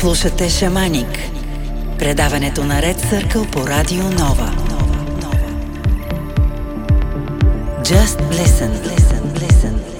Слушате Шаманик. Предаването на Ред Съркъл по Радио Нова. Just listen. listen. LA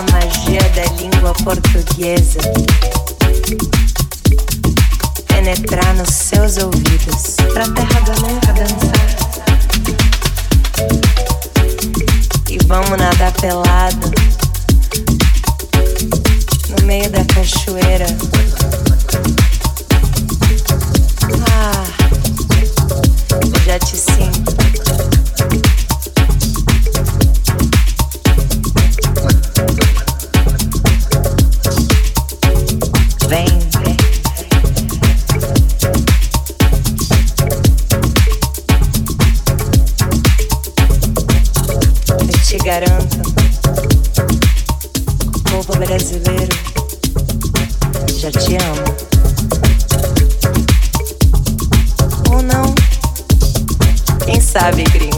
a magia da língua portuguesa penetrar nos seus ouvidos pra terra do dançar. E vamos nadar pelado no meio da cachoeira. Ah, eu já te sinto. garanta, povo brasileiro, já te amo. Ou não? Quem sabe, gringo?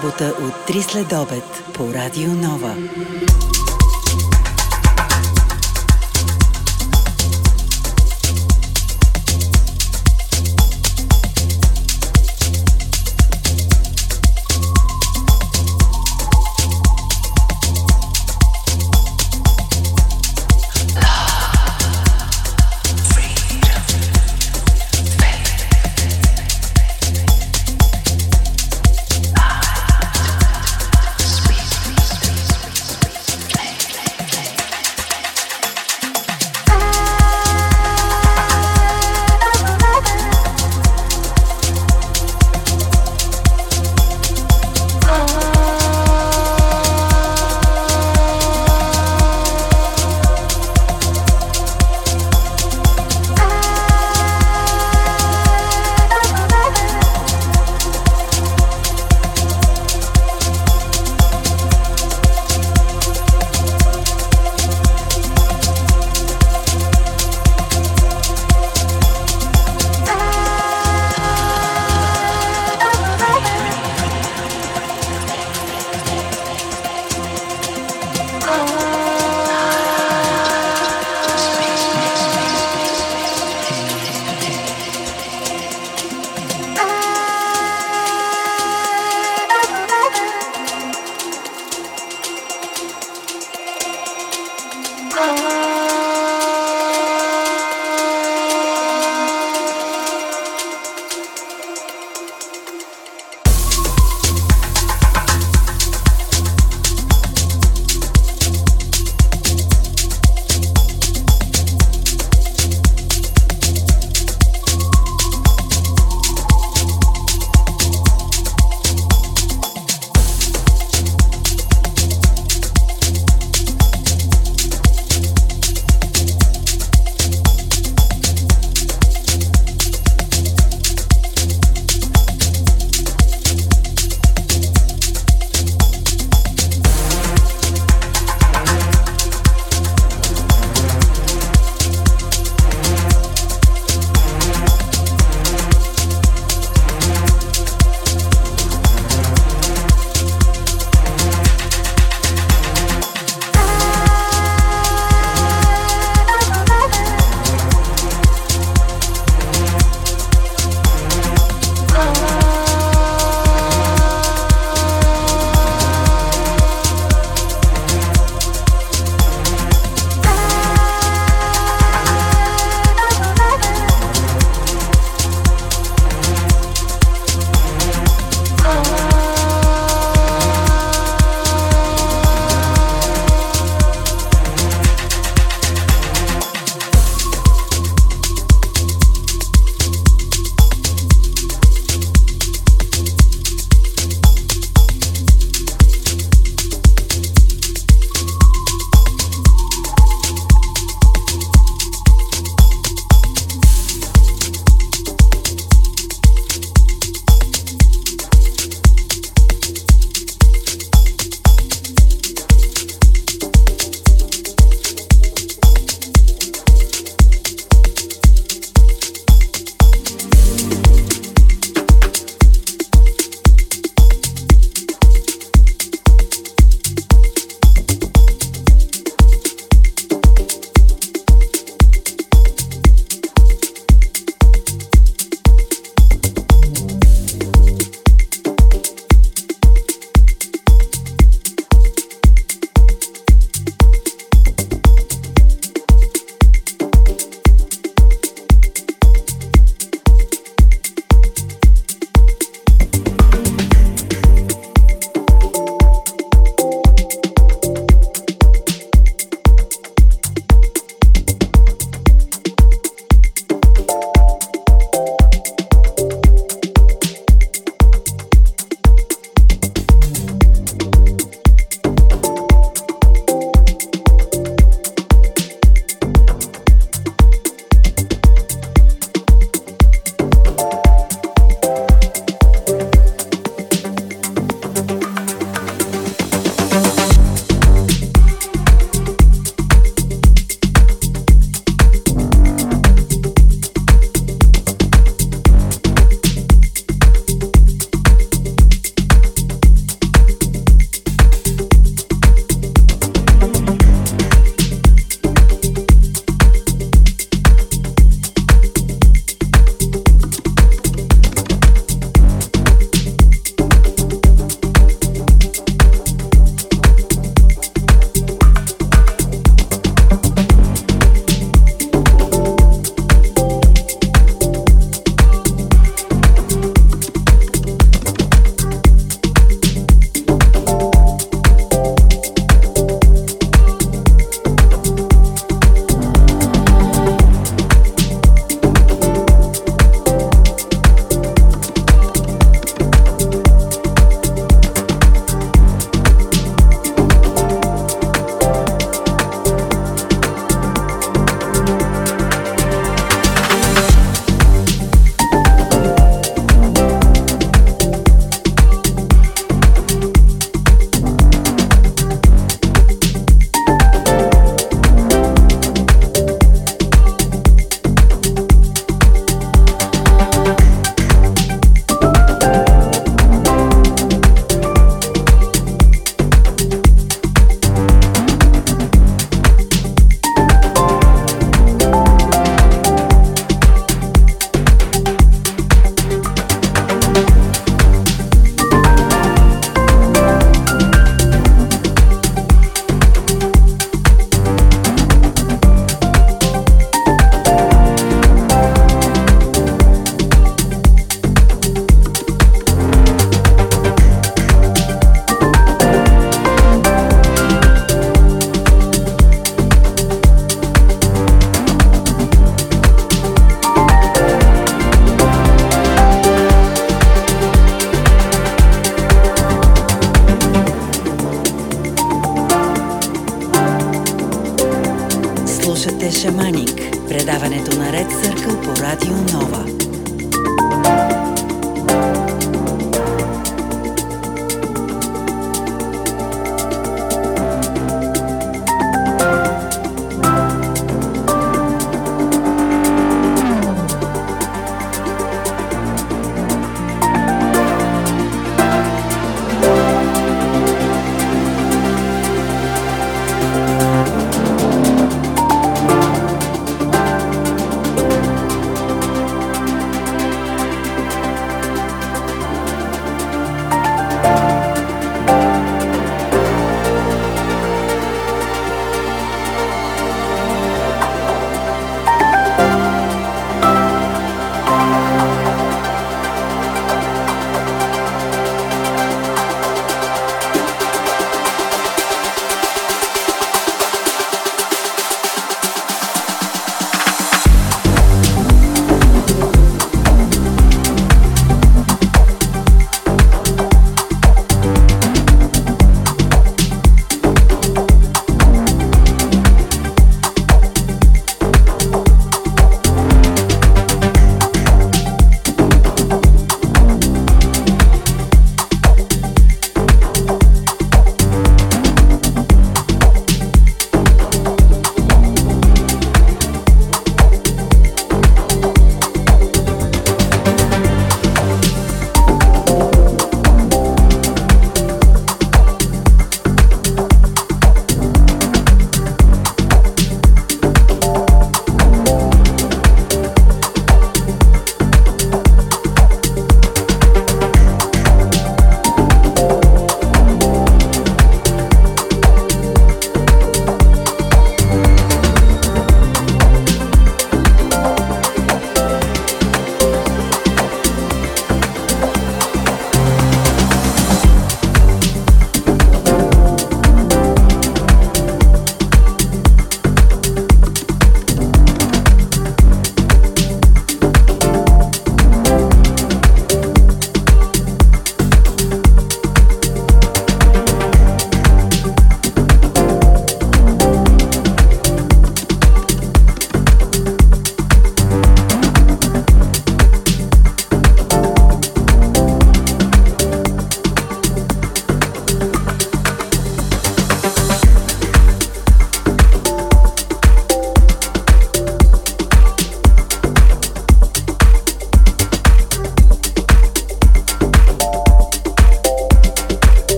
Събота от 3 след обед по Радио Нова.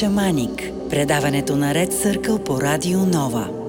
Шаманик. Предаването на Ред Съркъл по Радио Нова.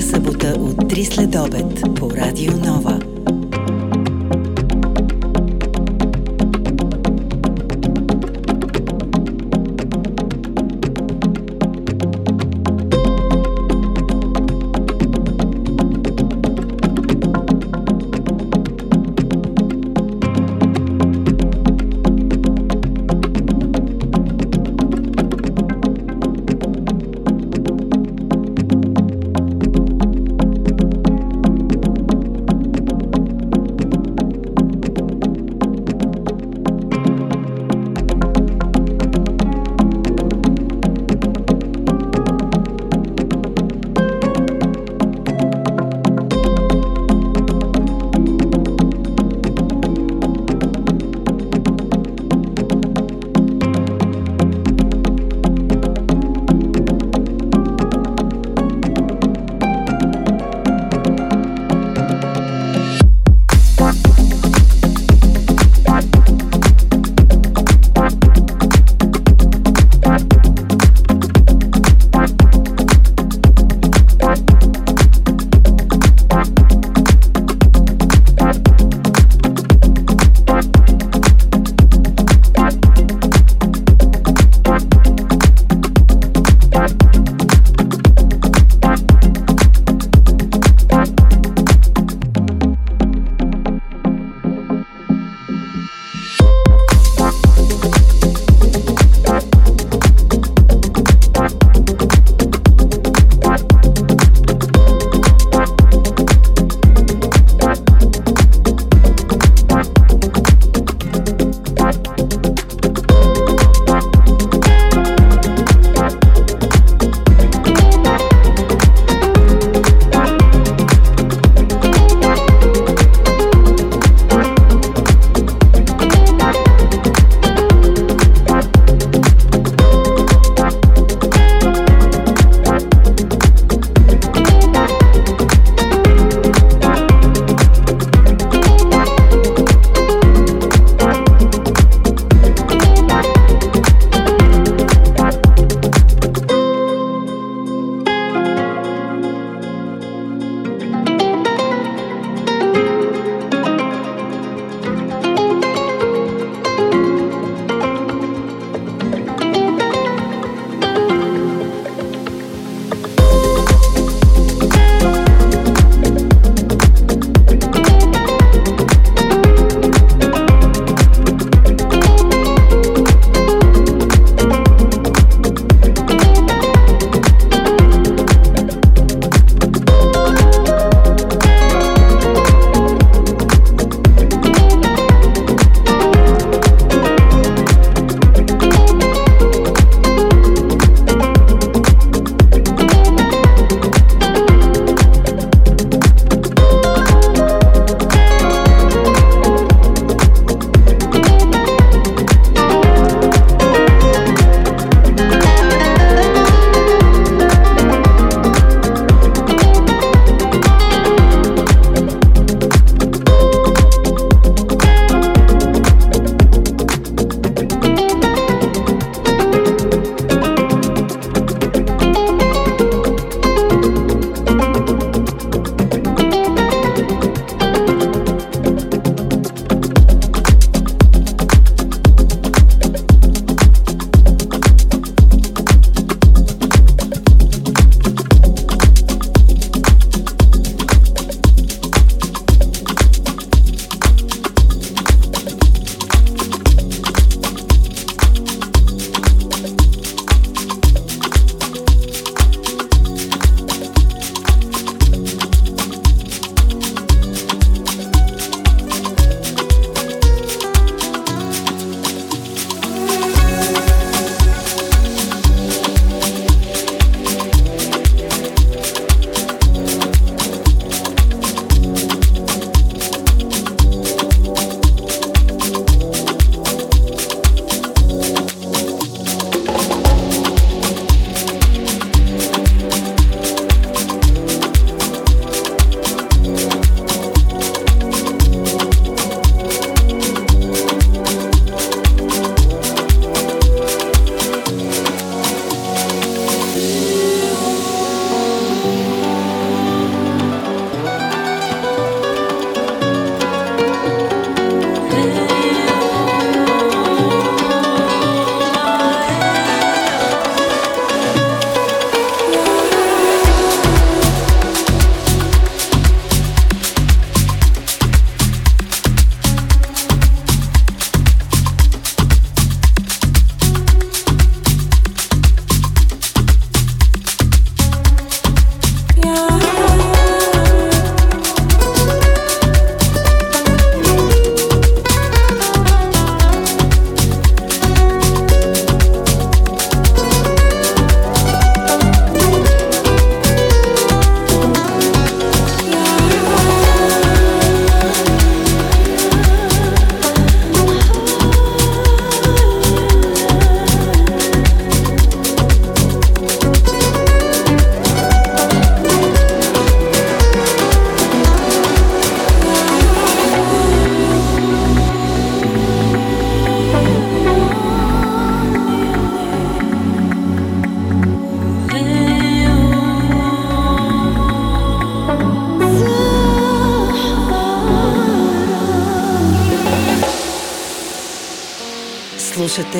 всяка събота от 3 след обед по Радио Нова.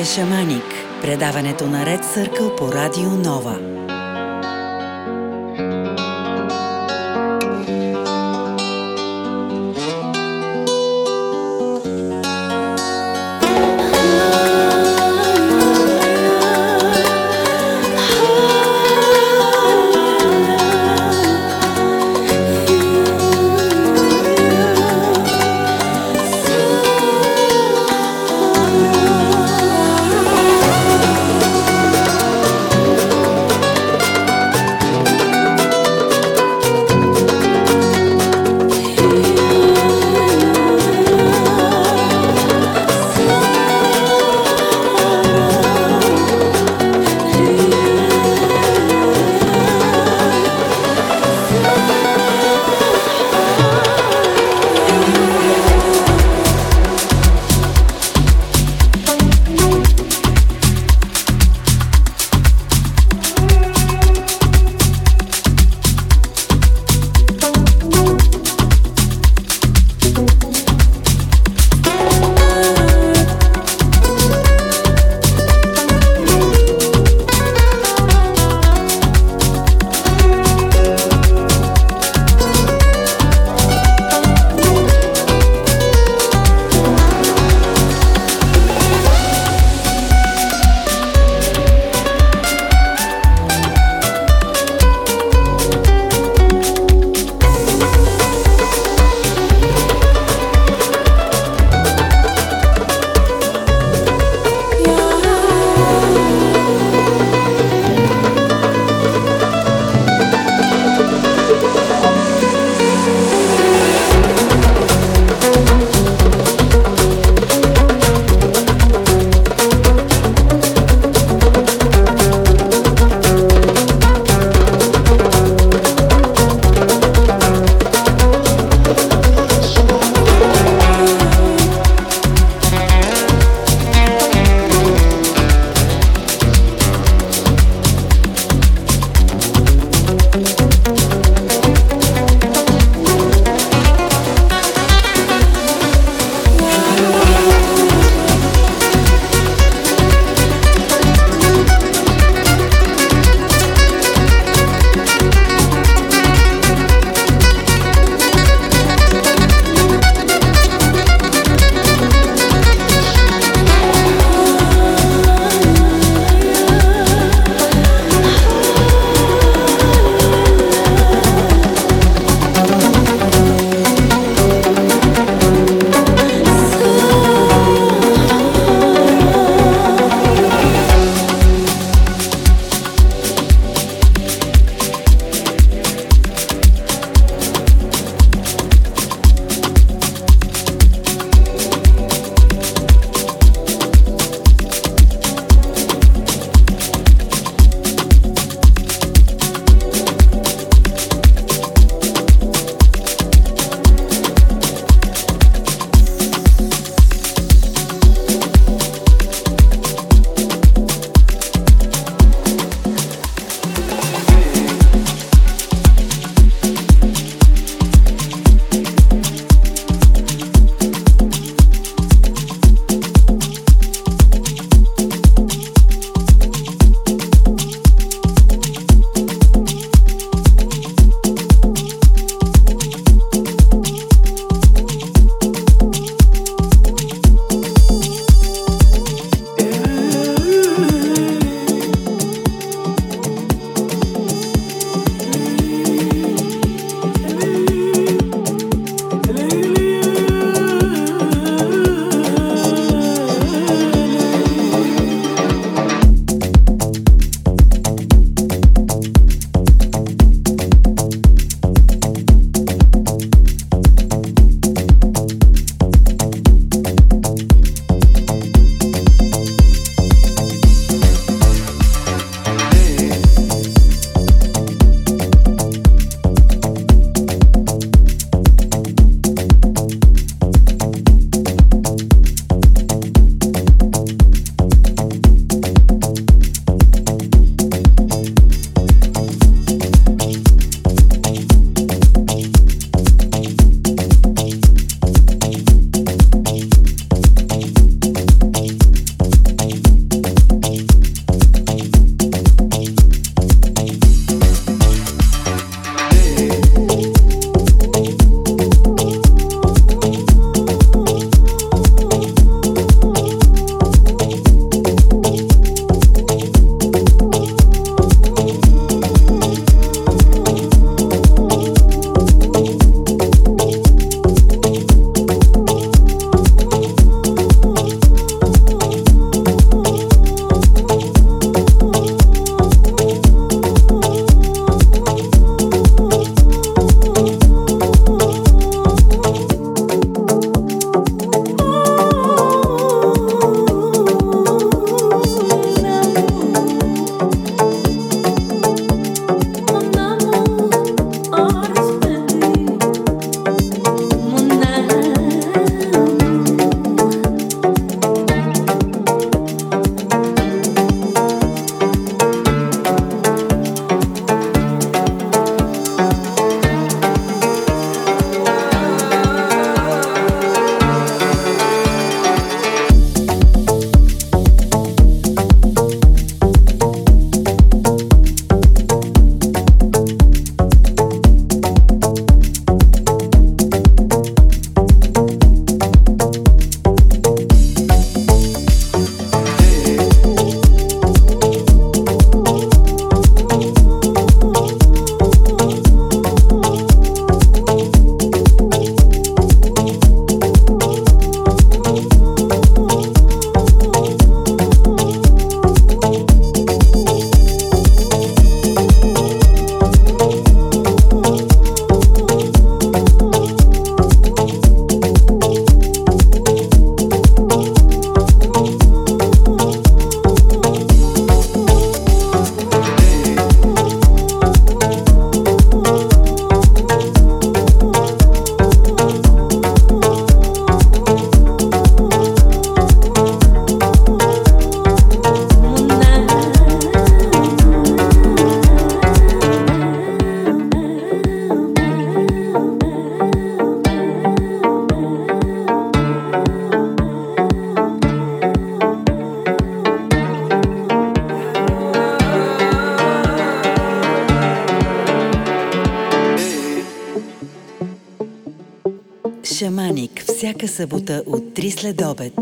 Шаманик, предаването на Ред Съркъл по Радио Нова. Събота от 3 след обед.